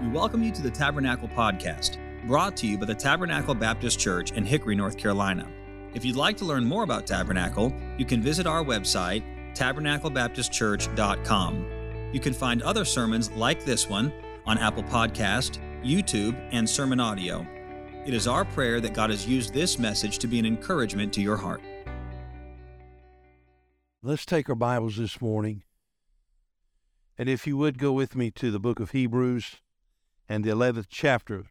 We welcome you to the Tabernacle Podcast, brought to you by the Tabernacle Baptist Church in Hickory, North Carolina. If you'd like to learn more about Tabernacle, you can visit our website, tabernaclebaptistchurch.com. You can find other sermons like this one on Apple Podcast, YouTube, and Sermon Audio. It is our prayer that God has used this message to be an encouragement to your heart. Let's take our Bibles this morning. And if you would go with me to the book of Hebrews and the 11th chapter,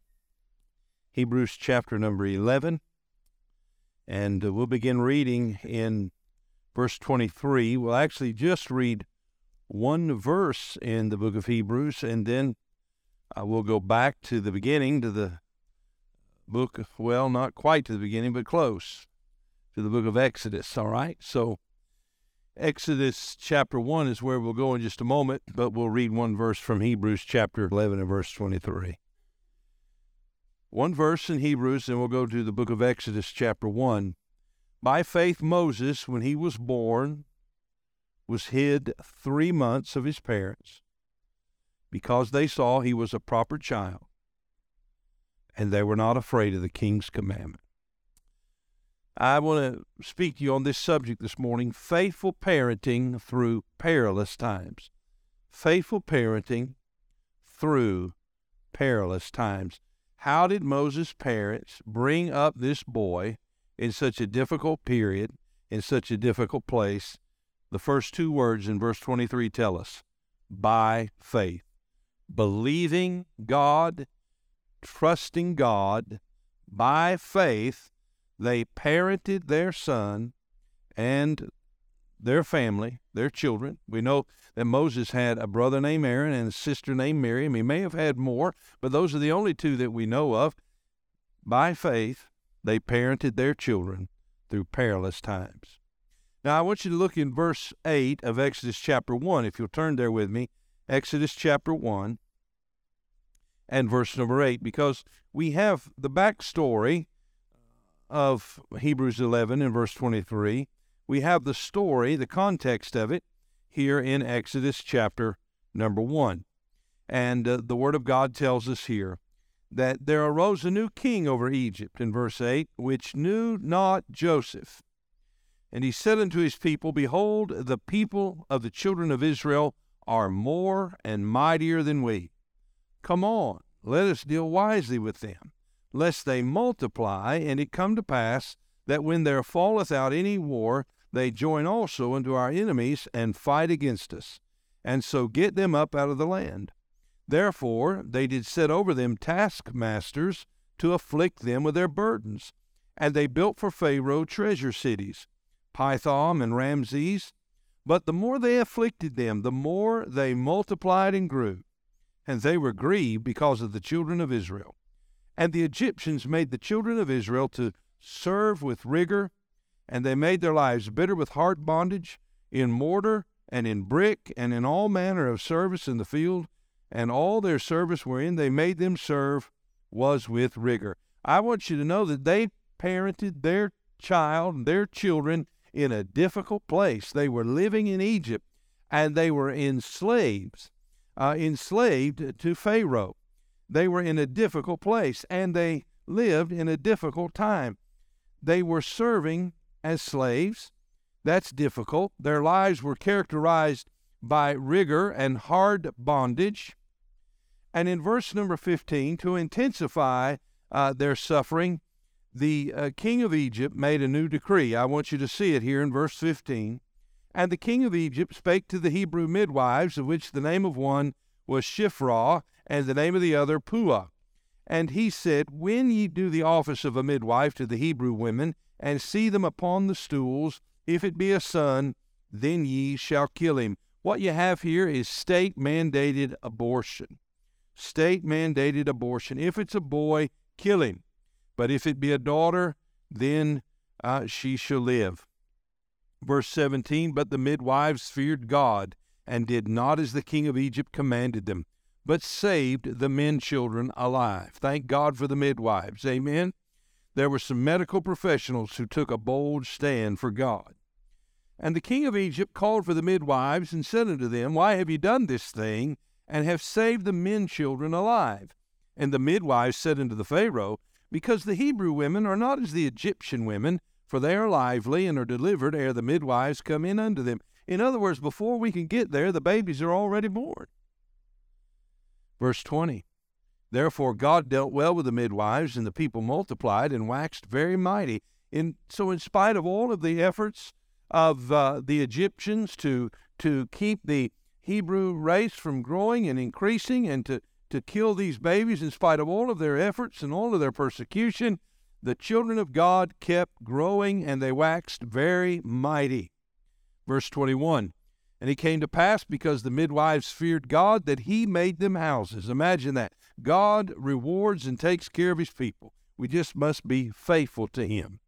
Hebrews chapter number 11. And uh, we'll begin reading in verse 23. We'll actually just read one verse in the book of Hebrews, and then uh, we'll go back to the beginning, to the book, well, not quite to the beginning, but close to the book of Exodus. All right? So, Exodus chapter 1 is where we'll go in just a moment, but we'll read one verse from Hebrews chapter 11 and verse 23. One verse in Hebrews, and we'll go to the book of Exodus chapter 1. By faith, Moses, when he was born, was hid three months of his parents because they saw he was a proper child, and they were not afraid of the king's commandment. I want to speak to you on this subject this morning faithful parenting through perilous times. Faithful parenting through perilous times. How did Moses' parents bring up this boy in such a difficult period, in such a difficult place? The first two words in verse 23 tell us by faith. Believing God, trusting God, by faith they parented their son and their family, their children. We know that Moses had a brother named Aaron and a sister named Miriam. He may have had more, but those are the only two that we know of. By faith, they parented their children through perilous times. Now, I want you to look in verse 8 of Exodus chapter 1, if you'll turn there with me. Exodus chapter 1 and verse number 8, because we have the backstory of Hebrews 11 and verse 23, we have the story, the context of it, here in Exodus chapter number 1. And uh, the Word of God tells us here that there arose a new king over Egypt, in verse 8, which knew not Joseph. And he said unto his people, Behold, the people of the children of Israel are more and mightier than we. Come on, let us deal wisely with them lest they multiply, and it come to pass that when there falleth out any war, they join also unto our enemies and fight against us, and so get them up out of the land. Therefore they did set over them taskmasters to afflict them with their burdens. And they built for Pharaoh treasure cities, Pithom and Ramses. But the more they afflicted them, the more they multiplied and grew. And they were grieved because of the children of Israel. And the Egyptians made the children of Israel to serve with rigor, and they made their lives bitter with hard bondage, in mortar and in brick, and in all manner of service in the field, and all their service wherein they made them serve was with rigor. I want you to know that they parented their child, and their children, in a difficult place. They were living in Egypt, and they were enslaved, uh, enslaved to Pharaoh. They were in a difficult place and they lived in a difficult time. They were serving as slaves. That's difficult. Their lives were characterized by rigor and hard bondage. And in verse number 15, to intensify uh, their suffering, the uh, king of Egypt made a new decree. I want you to see it here in verse 15. And the king of Egypt spake to the Hebrew midwives, of which the name of one was Shiphrah, and the name of the other Puah. And he said, When ye do the office of a midwife to the Hebrew women, and see them upon the stools, if it be a son, then ye shall kill him. What you have here is state mandated abortion. State mandated abortion. If it's a boy, kill him. But if it be a daughter, then uh, she shall live. Verse 17 But the midwives feared God, and did not as the king of Egypt commanded them but saved the men children alive. Thank God for the midwives. Amen. There were some medical professionals who took a bold stand for God. And the king of Egypt called for the midwives and said unto them, Why have ye done this thing, and have saved the men children alive. And the midwives said unto the Pharaoh, Because the Hebrew women are not as the Egyptian women, for they are lively and are delivered ere the midwives come in unto them. In other words, before we can get there, the babies are already born. Verse 20 Therefore God dealt well with the midwives, and the people multiplied and waxed very mighty. In, so, in spite of all of the efforts of uh, the Egyptians to, to keep the Hebrew race from growing and increasing and to, to kill these babies, in spite of all of their efforts and all of their persecution, the children of God kept growing and they waxed very mighty. Verse 21 And it came to pass because the midwives feared God that he made them houses. Imagine that. God rewards and takes care of his people. We just must be faithful to him.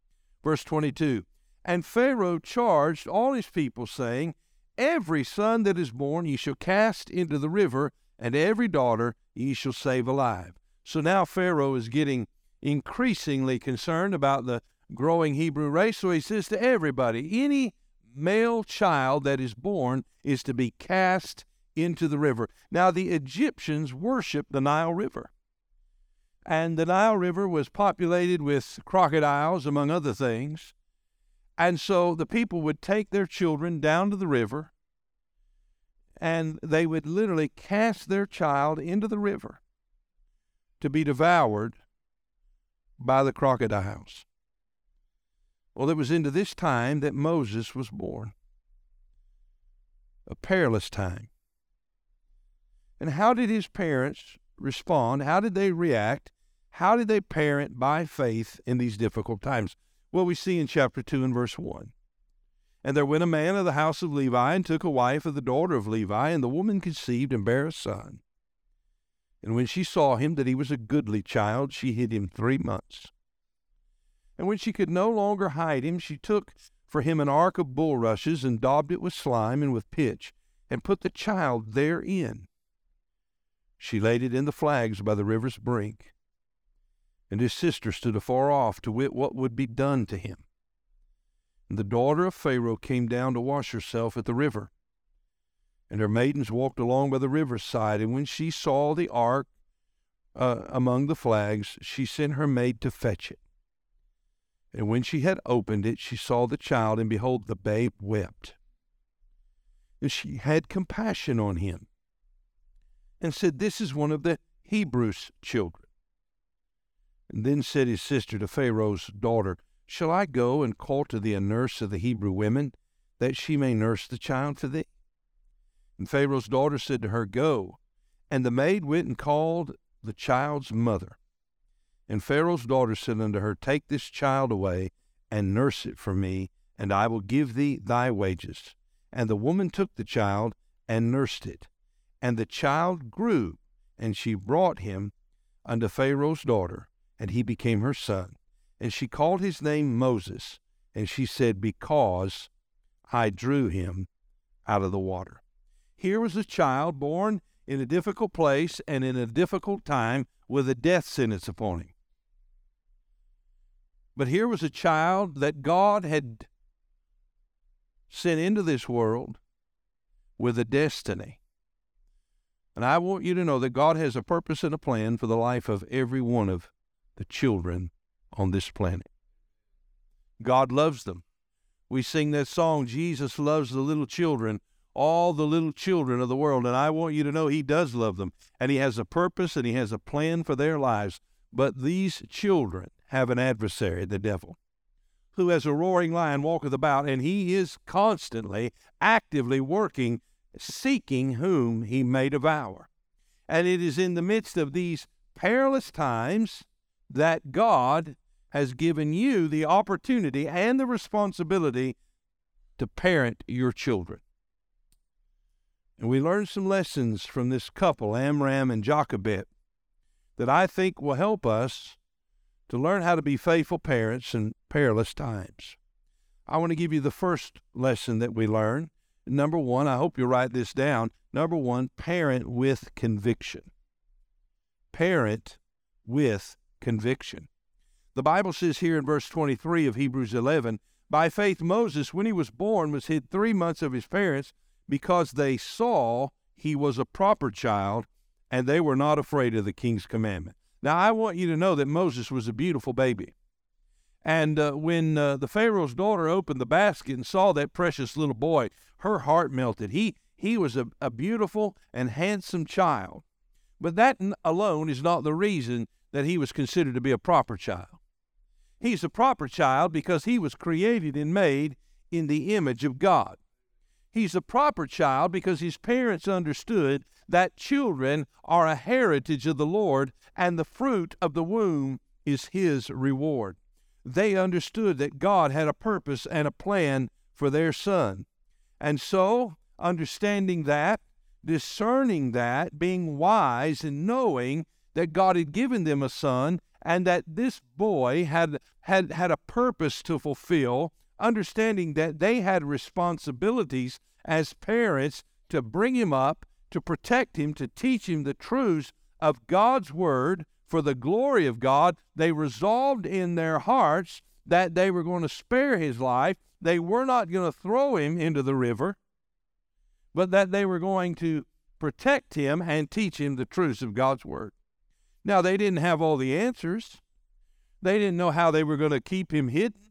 Verse 22 And Pharaoh charged all his people, saying, Every son that is born ye shall cast into the river, and every daughter ye shall save alive. So now Pharaoh is getting increasingly concerned about the growing Hebrew race. So he says to everybody, any male child that is born is to be cast into the river. Now, the Egyptians worshiped the Nile River. And the Nile River was populated with crocodiles, among other things. And so the people would take their children down to the river and they would literally cast their child into the river to be devoured by the crocodiles. Well, it was into this time that Moses was born. A perilous time. And how did his parents respond? How did they react? How did they parent by faith in these difficult times? Well, we see in chapter 2 and verse 1. And there went a man of the house of Levi and took a wife of the daughter of Levi, and the woman conceived and bare a son. And when she saw him that he was a goodly child, she hid him three months. And when she could no longer hide him, she took for him an ark of bulrushes, and daubed it with slime and with pitch, and put the child therein. She laid it in the flags by the river's brink. And his sister stood afar off to wit what would be done to him. And the daughter of Pharaoh came down to wash herself at the river. And her maidens walked along by the river's side, and when she saw the ark uh, among the flags, she sent her maid to fetch it. And when she had opened it, she saw the child, and behold, the babe wept. And she had compassion on him, and said, This is one of the Hebrews' children. And then said his sister to Pharaoh's daughter, Shall I go and call to thee a nurse of the Hebrew women, that she may nurse the child for thee? And Pharaoh's daughter said to her, Go. And the maid went and called the child's mother. And Pharaoh's daughter said unto her, Take this child away and nurse it for me, and I will give thee thy wages. And the woman took the child and nursed it. And the child grew, and she brought him unto Pharaoh's daughter, and he became her son. And she called his name Moses, and she said, Because I drew him out of the water. Here was a child born in a difficult place and in a difficult time with a death sentence upon him. But here was a child that God had sent into this world with a destiny. And I want you to know that God has a purpose and a plan for the life of every one of the children on this planet. God loves them. We sing that song, Jesus loves the little children all the little children of the world. And I want you to know He does love them, and He has a purpose and He has a plan for their lives. But these children have an adversary, the devil, who as a roaring lion walketh about, and he is constantly, actively working, seeking whom he may devour. And it is in the midst of these perilous times that God has given you the opportunity and the responsibility to parent your children. And we learned some lessons from this couple, Amram and Jochebed, that I think will help us to learn how to be faithful parents in perilous times. I want to give you the first lesson that we learn. Number one, I hope you'll write this down. Number one, parent with conviction. Parent with conviction. The Bible says here in verse 23 of Hebrews 11 By faith, Moses, when he was born, was hid three months of his parents because they saw he was a proper child, and they were not afraid of the king's commandment. Now, I want you to know that Moses was a beautiful baby. And uh, when uh, the Pharaoh's daughter opened the basket and saw that precious little boy, her heart melted. He, he was a, a beautiful and handsome child. But that alone is not the reason that he was considered to be a proper child. He's a proper child because he was created and made in the image of God. He's a proper child because his parents understood that children are a heritage of the Lord and the fruit of the womb is his reward. They understood that God had a purpose and a plan for their son. And so, understanding that, discerning that, being wise and knowing that God had given them a son and that this boy had had had a purpose to fulfill understanding that they had responsibilities as parents to bring him up, to protect him, to teach him the truths of God's Word for the glory of God. They resolved in their hearts that they were going to spare his life. They were not going to throw him into the river, but that they were going to protect him and teach him the truths of God's Word. Now, they didn't have all the answers. They didn't know how they were going to keep him hidden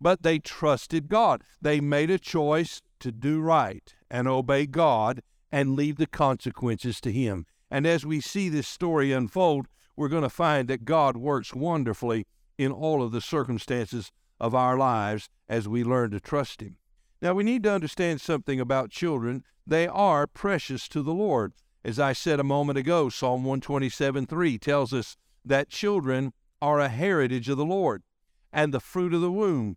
but they trusted God. They made a choice to do right and obey God and leave the consequences to Him. And as we see this story unfold, we're going to find that God works wonderfully in all of the circumstances of our lives as we learn to trust Him. Now, we need to understand something about children. They are precious to the Lord. As I said a moment ago, Psalm 127 3 tells us that children are a heritage of the Lord, and the fruit of the womb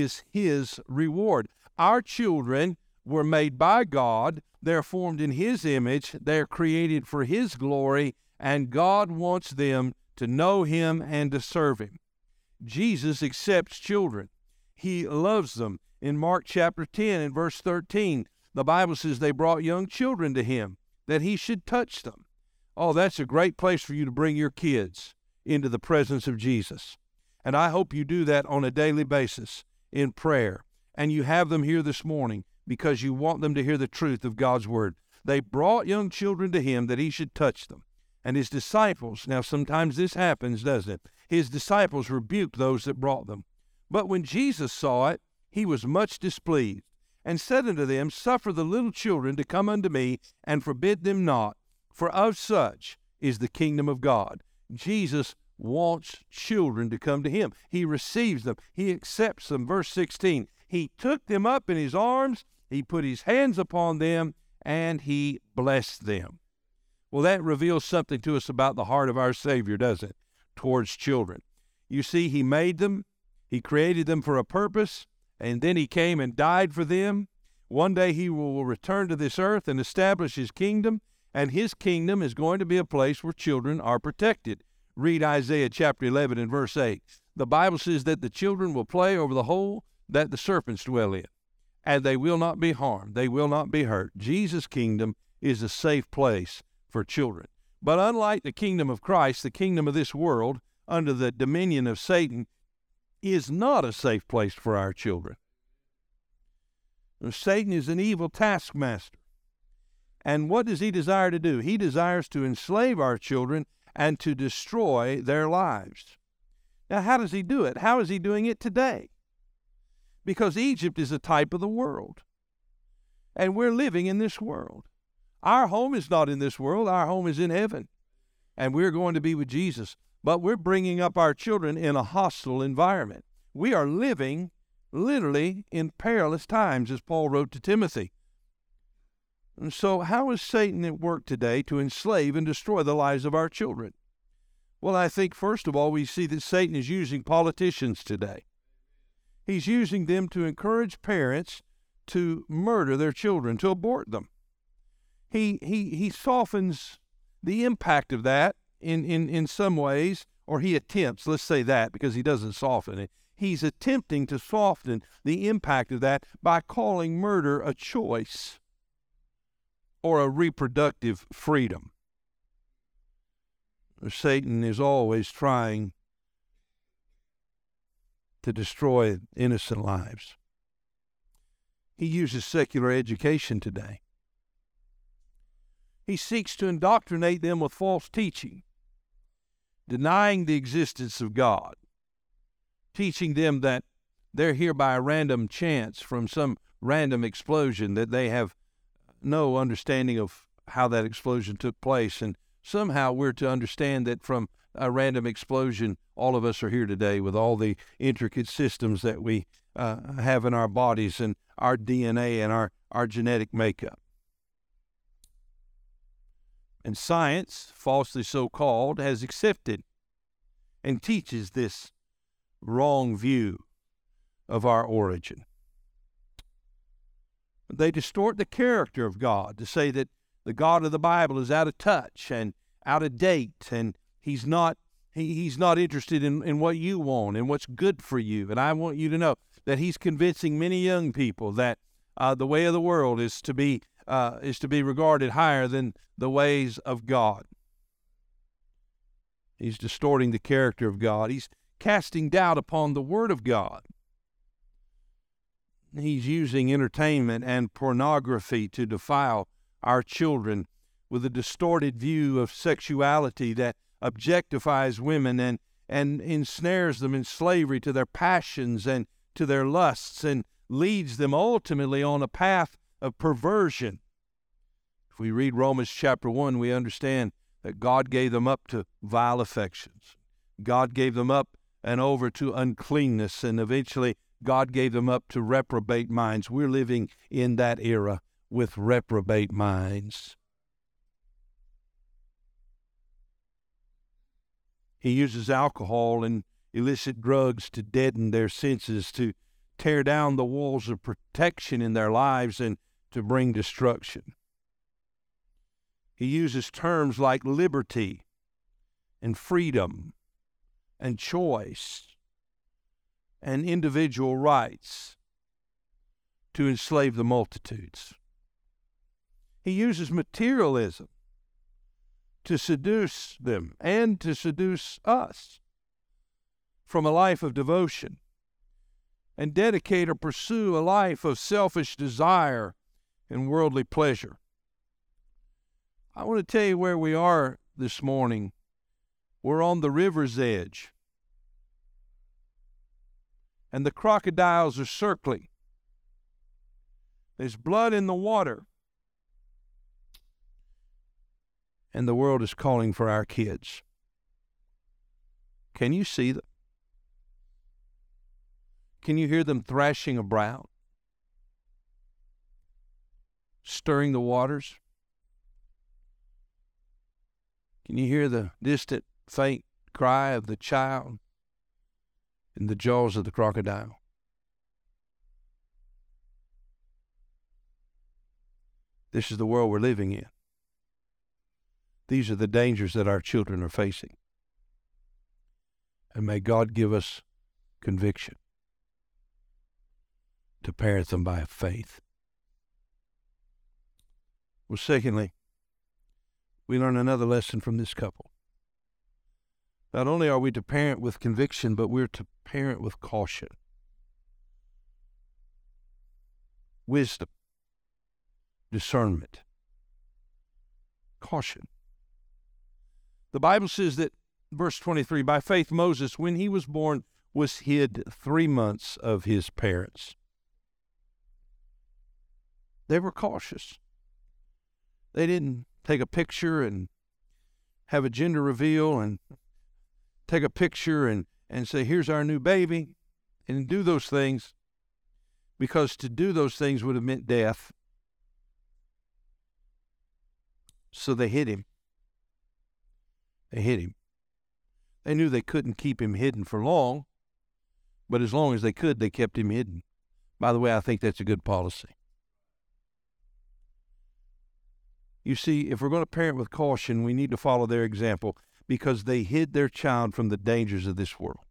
is His reward. Our children were made by God, they're formed in His image, they're created for His glory, and God wants them to know Him and to serve Him. Jesus accepts children, He loves them. In Mark chapter 10 and verse 13, the Bible says they brought young children to Him that He should touch them. Oh, that's a great place for you to bring your kids into the presence of Jesus. And I hope you do that on a daily basis in prayer. And you have them here this morning because you want them to hear the truth of God's Word. They brought young children to Him that He should touch them. And His disciples, now sometimes this happens, doesn't it? His disciples rebuked those that brought them. But when Jesus saw it, He was much displeased, and said unto them, Suffer the little children to come unto me, and forbid them not, for of such is the kingdom of God. Jesus wants children to come to him. He receives them, he accepts them. Verse 16 He took them up in his arms, he put his hands upon them, and he blessed them. Well, that reveals something to us about the heart of our Savior, doesn't it? Towards children. You see, he made them, he created them for a purpose, and then he came and died for them. One day he will return to this earth and establish his kingdom, and his kingdom is going to be a place where children are protected. Read Isaiah chapter 11 and verse 8. The Bible says that the children will play over the hole that the serpents dwell in, and they will not be harmed, they will not be hurt. Jesus' kingdom is a safe place for children. But unlike the kingdom of Christ, the kingdom of this world, under the dominion of Satan, is not a safe place for our children. Satan is an evil taskmaster. And what does he desire to do? He desires to enslave our children and to destroy their lives. Now, how does he do it? How is he doing it today? Because Egypt is a type of the world. And we're living in this world. Our home is not in this world, our home is in heaven. And we're going to be with Jesus. But we're bringing up our children in a hostile environment. We are living literally in perilous times, as Paul wrote to Timothy. And so, how is Satan at work today to enslave and destroy the lives of our children? Well, I think first of all, we see that Satan is using politicians today. He's using them to encourage parents to murder their children, to abort them. He, he, he softens the impact of that in, in, in some ways, or he attempts, let's say that, because he doesn't soften it. He's attempting to soften the impact of that by calling murder a choice or a reproductive freedom. Satan is always trying to destroy innocent lives. He uses secular education today. he seeks to indoctrinate them with false teaching, denying the existence of God, teaching them that they're here by a random chance from some random explosion, that they have no understanding of how that explosion took place. And somehow we're to understand that from a random explosion, all of us are here today with all the intricate systems that we uh, have in our bodies and our DNA and our, our genetic makeup. And science, falsely so called, has accepted and teaches this wrong view of our origin. They distort the character of God to say that the God of the Bible is out of touch and out of date and he's not he, he's not interested in, in what you want and what's good for you. And I want you to know that he's convincing many young people that uh, the way of the world is to be uh, is to be regarded higher than the ways of God. He's distorting the character of God. He's casting doubt upon the Word of God. He's using entertainment and pornography to defile our children with a distorted view of sexuality that objectifies women and, and ensnares them in slavery to their passions and to their lusts and leads them ultimately on a path of perversion. If we read Romans chapter 1, we understand that God gave them up to vile affections. God gave them up and over to uncleanness, and eventually God gave them up to reprobate minds. We're living in that era with reprobate minds. He uses alcohol and illicit drugs to deaden their senses, to tear down the walls of protection in their lives, and to bring destruction. He uses terms like liberty and freedom and choice and individual rights to enslave the multitudes. He uses materialism to seduce them and to seduce us from a life of devotion and dedicate or pursue a life of selfish desire and worldly pleasure. I want to tell you where we are this morning. We're on the river's edge and the crocodiles are circling. There's blood in the water. And the world is calling for our kids. Can you see them? Can you hear them thrashing about? Stirring the waters? Can you hear the distant, faint cry of the child in the jaws of the crocodile. This is the world we're living in. These are the dangers that our children are facing. And may God give us conviction to parent them by faith. Well, secondly, we learn another lesson from this couple. Not only are we to parent with conviction, but we're to parent with caution. Wisdom, discernment, caution. The Bible says that, verse 23, by faith Moses, when he was born, was hid three months of his parents. They were cautious. They didn't take a picture and have a gender reveal and take a picture and, and say, here's our new baby, and do those things because to do those things would have meant death. So they hid him. They hid him. They knew they couldn't keep him hidden for long, but as long as they could, they kept him hidden. By the way, I think that's a good policy. You see, if we're going to parent with caution, we need to follow their example because they hid their child from the dangers of this world.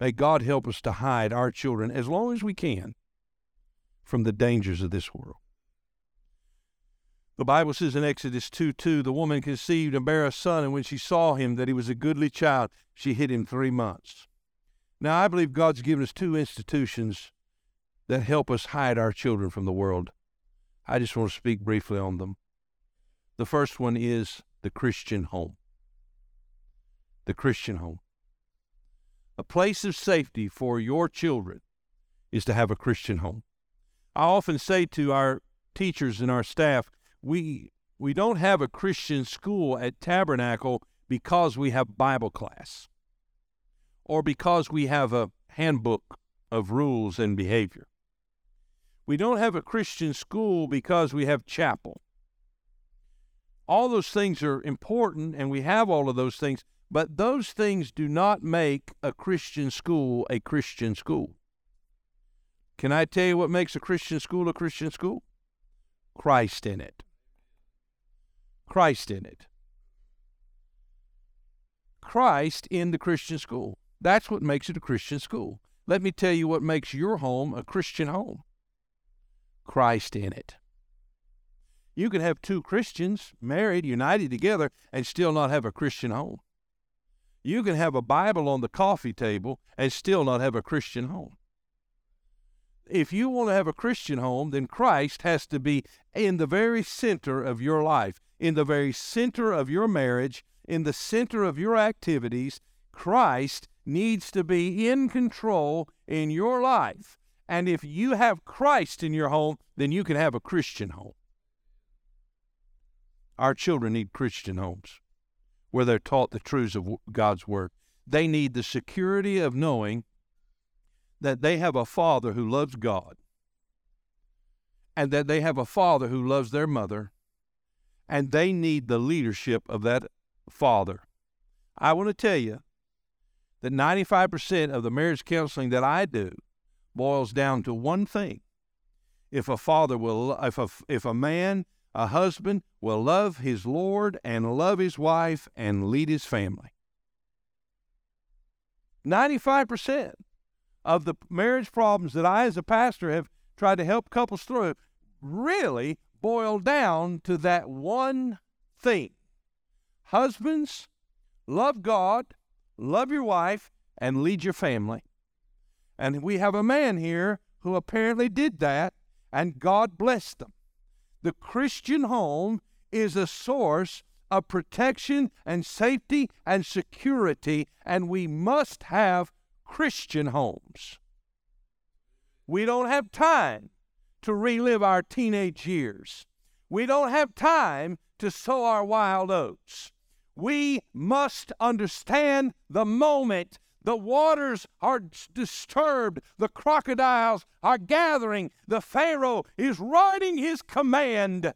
May God help us to hide our children as long as we can from the dangers of this world. The Bible says in Exodus 2 2, the woman conceived and bare a son, and when she saw him that he was a goodly child, she hid him three months. Now, I believe God's given us two institutions that help us hide our children from the world. I just want to speak briefly on them. The first one is the Christian home. The Christian home. A place of safety for your children is to have a Christian home. I often say to our teachers and our staff, we we don't have a Christian school at Tabernacle because we have Bible class or because we have a handbook of rules and behavior. We don't have a Christian school because we have chapel. All those things are important, and we have all of those things, but those things do not make a Christian school a Christian school. Can I tell you what makes a Christian school a Christian school? Christ in it. Christ in it. Christ in the Christian school. That's what makes it a Christian school. Let me tell you what makes your home a Christian home Christ in it. You can have two Christians married, united together, and still not have a Christian home. You can have a Bible on the coffee table and still not have a Christian home. If you want to have a Christian home, then Christ has to be in the very center of your life, in the very center of your marriage, in the center of your activities. Christ needs to be in control in your life. And if you have Christ in your home, then you can have a Christian home. Our children need Christian homes where they're taught the truths of God's Word. They need the security of knowing that they have a father who loves God and that they have a father who loves their mother and they need the leadership of that father. I want to tell you that 95% of the marriage counseling that I do boils down to one thing. If a father will, if a, if a man, a husband will love his Lord and love his wife and lead his family. 95% of the marriage problems that I, as a pastor, have tried to help couples through really boil down to that one thing. Husbands, love God, love your wife, and lead your family. And we have a man here who apparently did that, and God blessed them. The Christian home is a source of protection and safety and security, and we must have Christian homes. We don't have time to relive our teenage years. We don't have time to sow our wild oats. We must understand the moment. The waters are disturbed. The crocodiles are gathering. The Pharaoh is writing his command.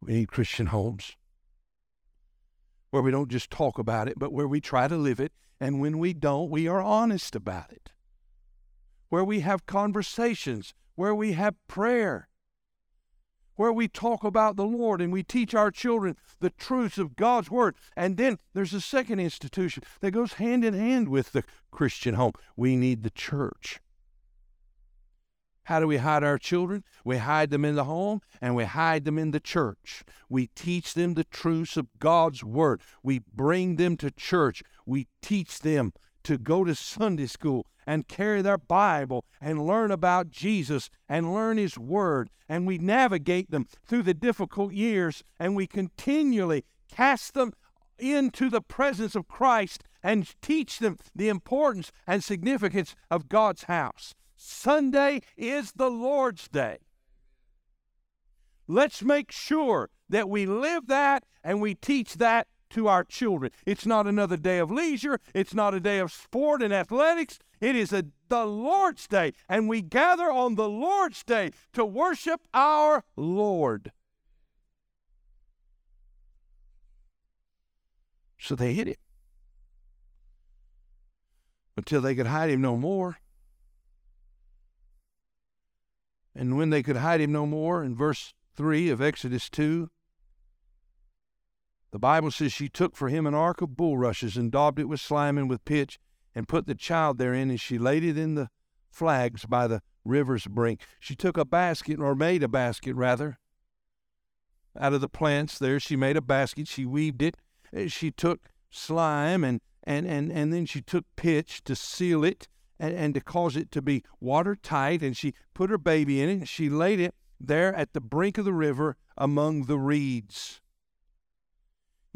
We need Christian homes where we don't just talk about it, but where we try to live it. And when we don't, we are honest about it. Where we have conversations, where we have prayer, where we talk about the Lord and we teach our children the truths of God's Word. And then there's a second institution that goes hand in hand with the Christian home. We need the church. How do we hide our children? We hide them in the home and we hide them in the church. We teach them the truths of God's Word. We bring them to church. We teach them to go to Sunday school and carry their Bible and learn about Jesus and learn His Word. And we navigate them through the difficult years and we continually cast them into the presence of Christ and teach them the importance and significance of God's house. Sunday is the Lord's Day. Let's make sure that we live that and we teach that to our children. It's not another day of leisure, it's not a day of sport and athletics. It is a, the Lord's Day, and we gather on the Lord's Day to worship our Lord. So they hid him until they could hide him no more. And when they could hide him no more, in verse 3 of Exodus 2, the Bible says she took for him an ark of bulrushes and daubed it with slime and with pitch and put the child therein, and she laid it in the flags by the river's brink. She took a basket, or made a basket rather, out of the plants there. She made a basket, she weaved it. Eh, she took slime and, and, and, and then she took pitch to seal it and, and to cause it to be watertight. And she put her baby in it and she laid it there at the brink of the river among the reeds.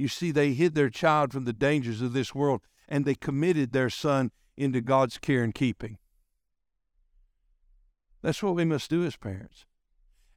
You see, they hid their child from the dangers of this world and they committed their son into God's care and keeping. That's what we must do as parents.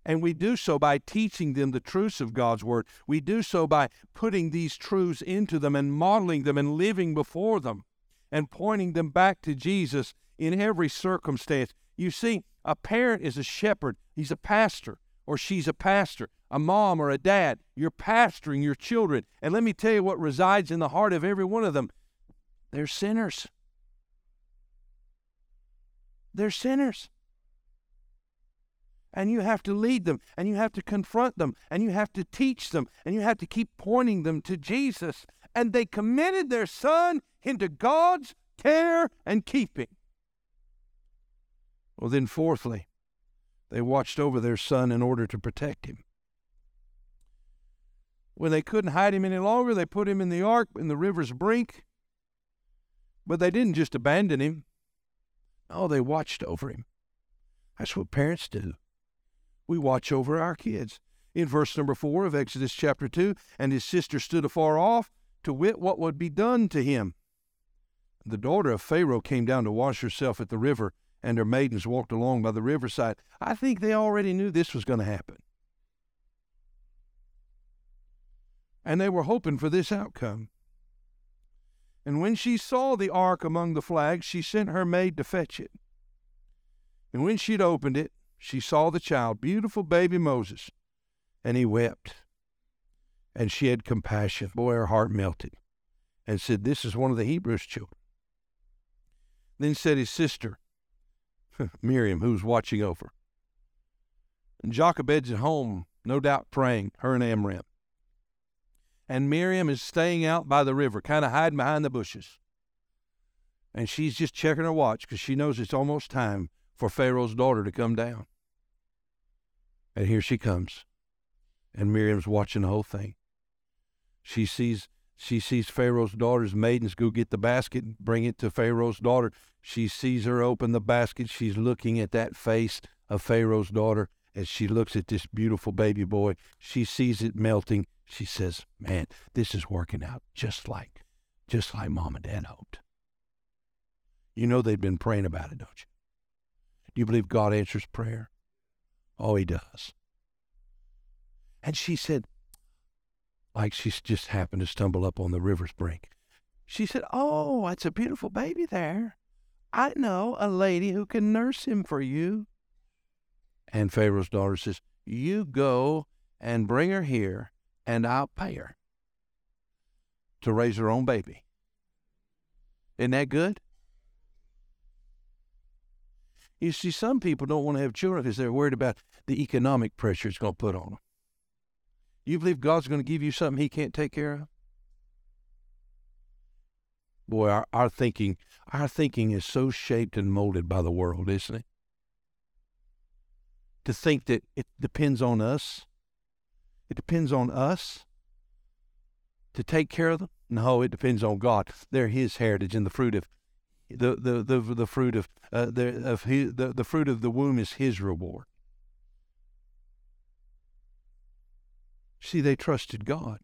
And we do so by teaching them the truths of God's Word. We do so by putting these truths into them and modeling them and living before them and pointing them back to Jesus in every circumstance. You see, a parent is a shepherd, he's a pastor, or she's a pastor, a mom or a dad. You're pastoring your children. And let me tell you what resides in the heart of every one of them they're sinners. They're sinners and you have to lead them and you have to confront them and you have to teach them and you have to keep pointing them to Jesus. And they committed their son into God's care and keeping. Well, then, fourthly, they watched over their son in order to protect him. When they couldn't hide him any longer, they put him in the ark in the river's brink. But they didn't just abandon him. Oh, they watched over him. That's what parents do we watch over our kids. In verse number 4 of Exodus chapter 2, and his sister stood afar off to wit what would be done to him. The daughter of Pharaoh came down to wash herself at the river, and her maidens walked along by the riverside. I think they already knew this was going to happen. And they were hoping for this outcome. And when she saw the ark among the flags, she sent her maid to fetch it. And when she had opened it, she saw the child, beautiful baby Moses, and he wept. And she had compassion. Boy, her heart melted and said, This is one of the Hebrews' children. Then said his sister, Miriam, who was watching over. And Jochebed's at home, no doubt praying, her and Amram. And Miriam is staying out by the river, kind of hiding behind the bushes. And she's just checking her watch because she knows it's almost time for Pharaoh's daughter to come down. And here she comes. And Miriam's watching the whole thing. She sees she sees Pharaoh's daughter's maidens go get the basket and bring it to Pharaoh's daughter. She sees her open the basket. She's looking at that face of Pharaoh's daughter as she looks at this beautiful baby boy. She sees it melting. She says, Man, this is working out just like just like mom and dad hoped. You know they've been praying about it, don't you? Do you believe God answers prayer? Oh, he does. And she said, like she's just happened to stumble up on the river's brink. She said, Oh, that's a beautiful baby there. I know a lady who can nurse him for you. And Pharaoh's daughter says, You go and bring her here, and I'll pay her to raise her own baby. Isn't that good? You see, some people don't want to have children because they're worried about the economic pressure it's going to put on them. You believe God's going to give you something He can't take care of? Boy, our, our thinking, our thinking is so shaped and molded by the world, isn't it? To think that it depends on us, it depends on us to take care of them. No, it depends on God. They're His heritage and the fruit of the the the, the fruit of uh, the of his, the, the fruit of the womb is his reward. See, they trusted God.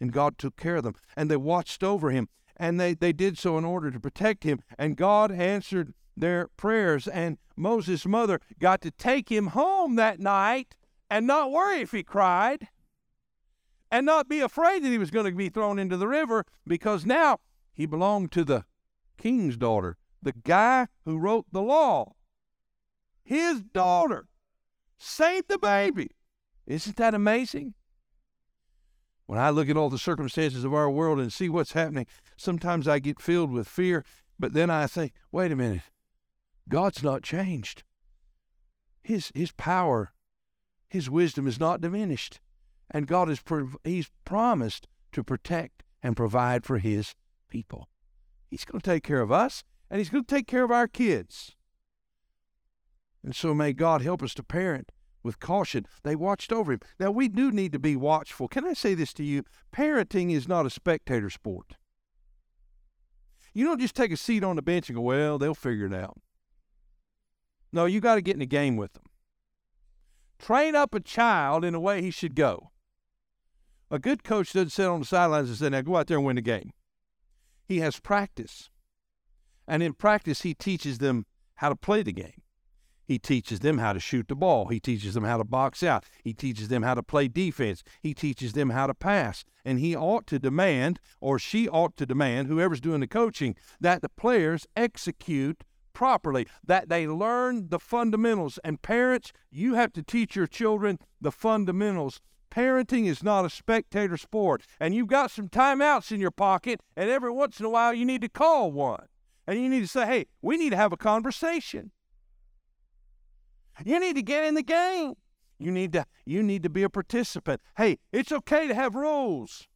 And God took care of them. And they watched over him. And they, they did so in order to protect him. And God answered their prayers. And Moses' mother got to take him home that night and not worry if he cried. And not be afraid that he was going to be thrown into the river because now he belonged to the king's daughter, the guy who wrote the law. His daughter saved the baby. Isn't that amazing? When I look at all the circumstances of our world and see what's happening, sometimes I get filled with fear, but then I think, wait a minute, God's not changed. His, his power, His wisdom is not diminished. And God has He's promised to protect and provide for His people. He's going to take care of us, and He's going to take care of our kids. And so may God help us to parent with caution. They watched over him. Now, we do need to be watchful. Can I say this to you? Parenting is not a spectator sport. You don't just take a seat on the bench and go, well, they'll figure it out. No, you got to get in the game with them. Train up a child in the way he should go. A good coach doesn't sit on the sidelines and say, now go out there and win the game. He has practice. And in practice, he teaches them how to play the game. He teaches them how to shoot the ball. He teaches them how to box out. He teaches them how to play defense. He teaches them how to pass. And he ought to demand, or she ought to demand, whoever's doing the coaching, that the players execute properly, that they learn the fundamentals. And parents, you have to teach your children the fundamentals. Parenting is not a spectator sport. And you've got some timeouts in your pocket, and every once in a while you need to call one. And you need to say, hey, we need to have a conversation. You need to get in the game. You need to you need to be a participant. Hey, it's okay to have rules.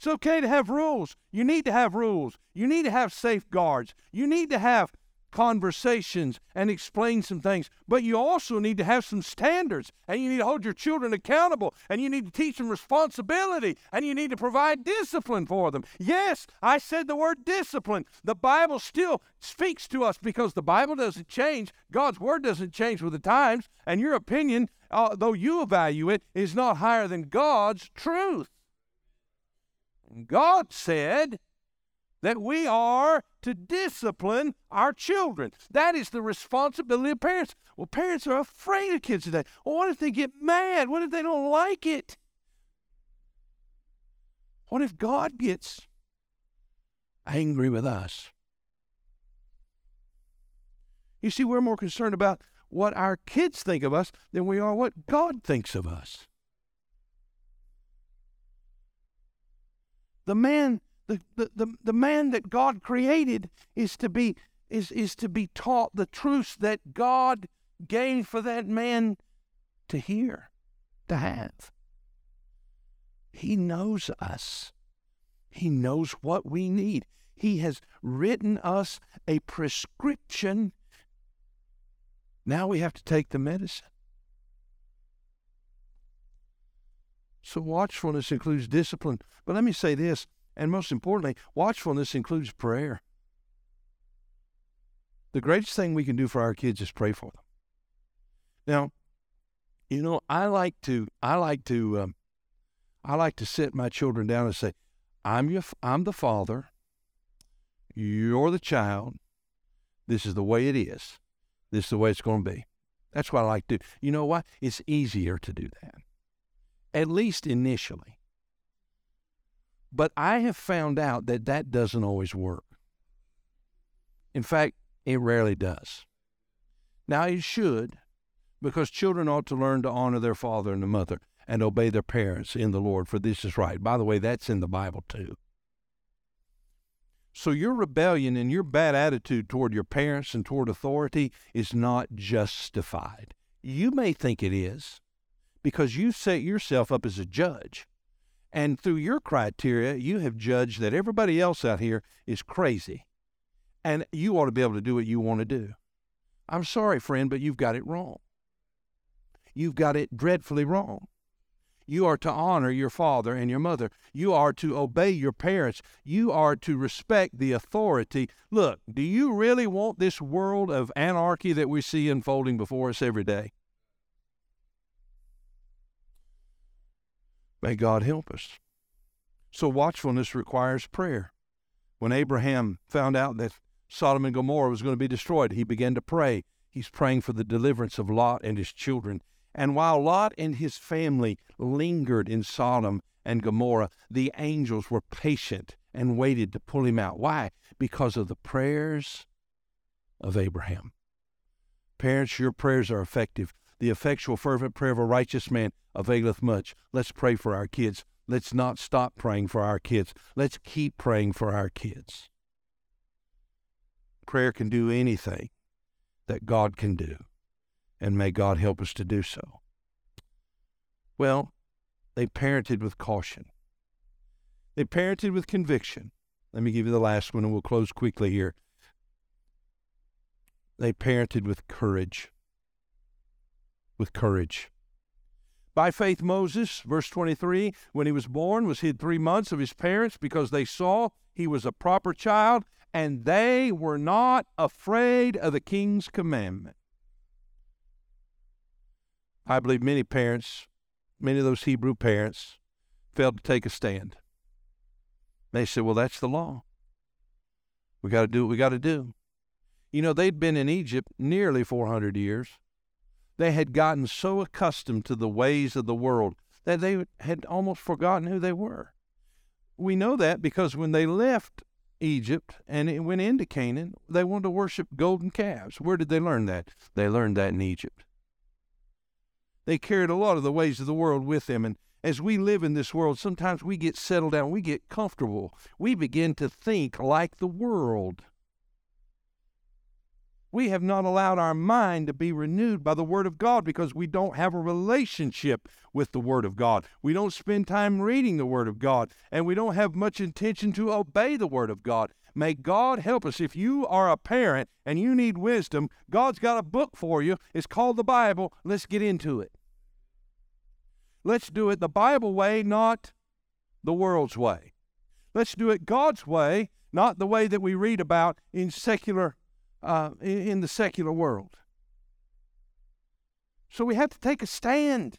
It's okay to have rules. You need to have rules. You need to have safeguards. You need to have conversations and explain some things. But you also need to have some standards and you need to hold your children accountable and you need to teach them responsibility and you need to provide discipline for them. Yes, I said the word discipline. The Bible still speaks to us because the Bible doesn't change. God's word doesn't change with the times and your opinion, uh, though you value it, is not higher than God's truth. God said, that we are to discipline our children. That is the responsibility of parents. Well, parents are afraid of kids today. Well, what if they get mad? What if they don't like it? What if God gets angry with us? You see, we're more concerned about what our kids think of us than we are what God thinks of us. The man the, the, the, the man that God created is to be is, is to be taught the truths that God gave for that man to hear, to have. He knows us. He knows what we need. He has written us a prescription. Now we have to take the medicine. So watchfulness includes discipline. But let me say this and most importantly, watchfulness includes prayer. The greatest thing we can do for our kids is pray for them. Now, you know, I like to, I like to, um, I like to sit my children down and say, "I'm your, I'm the father. You're the child. This is the way it is. This is the way it's going to be." That's what I like to do. You know what? It's easier to do that, at least initially. But I have found out that that doesn't always work. In fact, it rarely does. Now, it should, because children ought to learn to honor their father and their mother and obey their parents in the Lord, for this is right. By the way, that's in the Bible too. So your rebellion and your bad attitude toward your parents and toward authority is not justified. You may think it is because you set yourself up as a judge. And through your criteria, you have judged that everybody else out here is crazy. And you ought to be able to do what you want to do. I'm sorry, friend, but you've got it wrong. You've got it dreadfully wrong. You are to honor your father and your mother. You are to obey your parents. You are to respect the authority. Look, do you really want this world of anarchy that we see unfolding before us every day? May God help us. So, watchfulness requires prayer. When Abraham found out that Sodom and Gomorrah was going to be destroyed, he began to pray. He's praying for the deliverance of Lot and his children. And while Lot and his family lingered in Sodom and Gomorrah, the angels were patient and waited to pull him out. Why? Because of the prayers of Abraham. Parents, your prayers are effective. The effectual, fervent prayer of a righteous man availeth much. Let's pray for our kids. Let's not stop praying for our kids. Let's keep praying for our kids. Prayer can do anything that God can do, and may God help us to do so. Well, they parented with caution. They parented with conviction. Let me give you the last one, and we'll close quickly here. They parented with courage with courage. By faith, Moses, verse 23, when he was born, was hid three months of his parents because they saw he was a proper child, and they were not afraid of the king's commandment. I believe many parents, many of those Hebrew parents, failed to take a stand. They said, well, that's the law. We got to do what we got to do. You know, they'd been in Egypt nearly 400 years. They had gotten so accustomed to the ways of the world that they had almost forgotten who they were. We know that because when they left Egypt and went into Canaan, they wanted to worship golden calves. Where did they learn that? They learned that in Egypt. They carried a lot of the ways of the world with them, and as we live in this world, sometimes we get settled down, we get comfortable, we begin to think like the world. We have not allowed our mind to be renewed by the Word of God because we don't have a relationship with the Word of God. We don't spend time reading the Word of God, and we don't have much intention to obey the Word of God. May God help us. If you are a parent and you need wisdom, God's got a book for you. It's called the Bible. Let's get into it. Let's do it the Bible way, not the world's way. Let's do it God's way, not the way that we read about in secular uh, in the secular world. So we have to take a stand,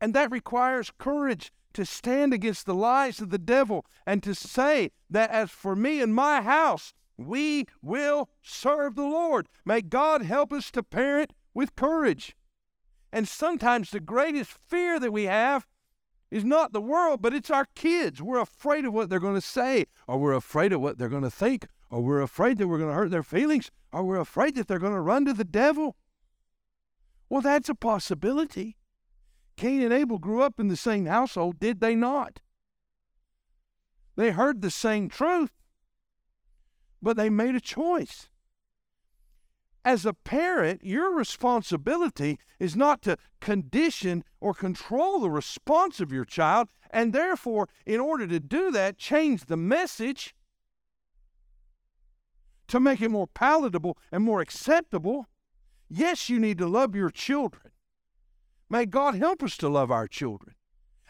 and that requires courage to stand against the lies of the devil and to say that as for me and my house, we will serve the Lord. May God help us to parent with courage. And sometimes the greatest fear that we have is not the world, but it's our kids. We're afraid of what they're going to say, or we're afraid of what they're going to think, or we're afraid that we're going to hurt their feelings, or we're afraid that they're going to run to the devil. Well, that's a possibility. Cain and Abel grew up in the same household, did they not? They heard the same truth, but they made a choice. As a parent, your responsibility is not to condition or control the response of your child, and therefore, in order to do that, change the message to make it more palatable and more acceptable. Yes, you need to love your children. May God help us to love our children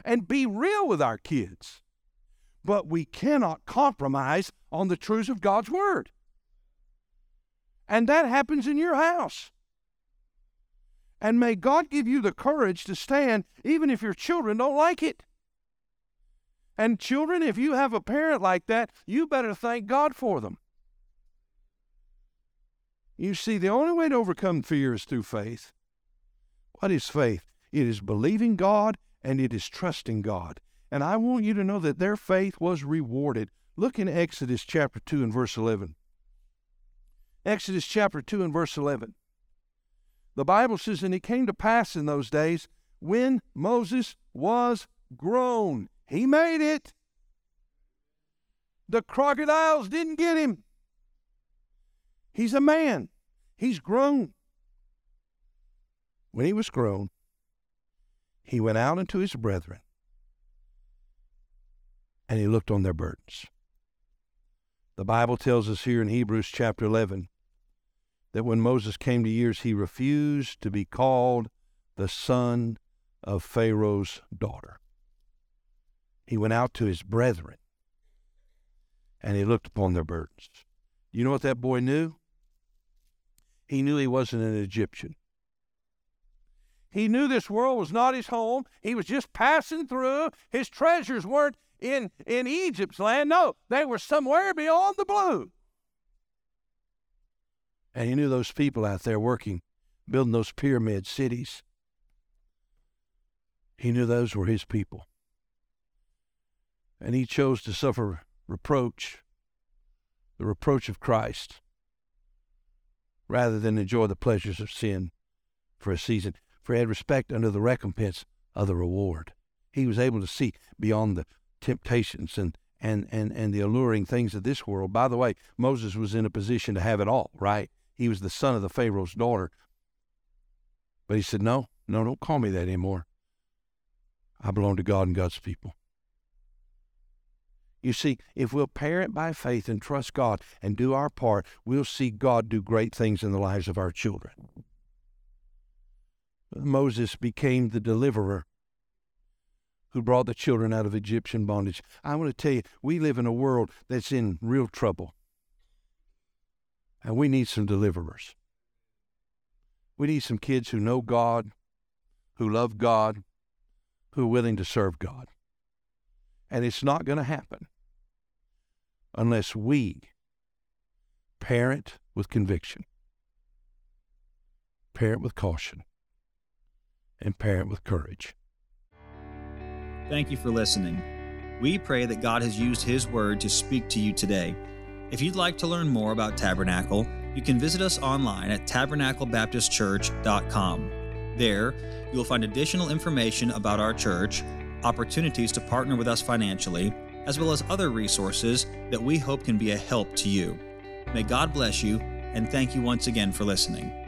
and be real with our kids. But we cannot compromise on the truths of God's Word. And that happens in your house. And may God give you the courage to stand even if your children don't like it. And children, if you have a parent like that, you better thank God for them. You see, the only way to overcome fear is through faith. What is faith? It is believing God and it is trusting God. And I want you to know that their faith was rewarded. Look in Exodus chapter 2 and verse 11. Exodus chapter 2 and verse 11. The Bible says, And it came to pass in those days when Moses was grown. He made it. The crocodiles didn't get him. He's a man. He's grown. When he was grown, he went out unto his brethren and he looked on their burdens. The Bible tells us here in Hebrews chapter 11 that when Moses came to years, he refused to be called the son of Pharaoh's daughter. He went out to his brethren and he looked upon their burdens. You know what that boy knew? He knew he wasn't an Egyptian. He knew this world was not his home. He was just passing through. His treasures weren't in, in Egypt's land. No, they were somewhere beyond the blue. And he knew those people out there working, building those pyramid cities. He knew those were his people. And he chose to suffer reproach, the reproach of Christ, rather than enjoy the pleasures of sin for a season. For he had respect under the recompense of the reward. He was able to see beyond the temptations and, and, and, and the alluring things of this world. By the way, Moses was in a position to have it all, right? he was the son of the Pharaoh's daughter. But he said, No, no, don't call me that anymore. I belong to God and God's people. You see, if we'll parent by faith and trust God and do our part, we'll see God do great things in the lives of our children. Moses became the deliverer who brought the children out of Egyptian bondage. I want to tell you, we live in a world that's in real trouble. And we need some deliverers. We need some kids who know God, who love God, who are willing to serve God. And it's not going to happen unless we parent with conviction, parent with caution, and parent with courage. Thank you for listening. We pray that God has used His Word to speak to you today. If you'd like to learn more about Tabernacle, you can visit us online at tabernaclebaptistchurch.com. There, you'll find additional information about our church, opportunities to partner with us financially, as well as other resources that we hope can be a help to you. May God bless you, and thank you once again for listening.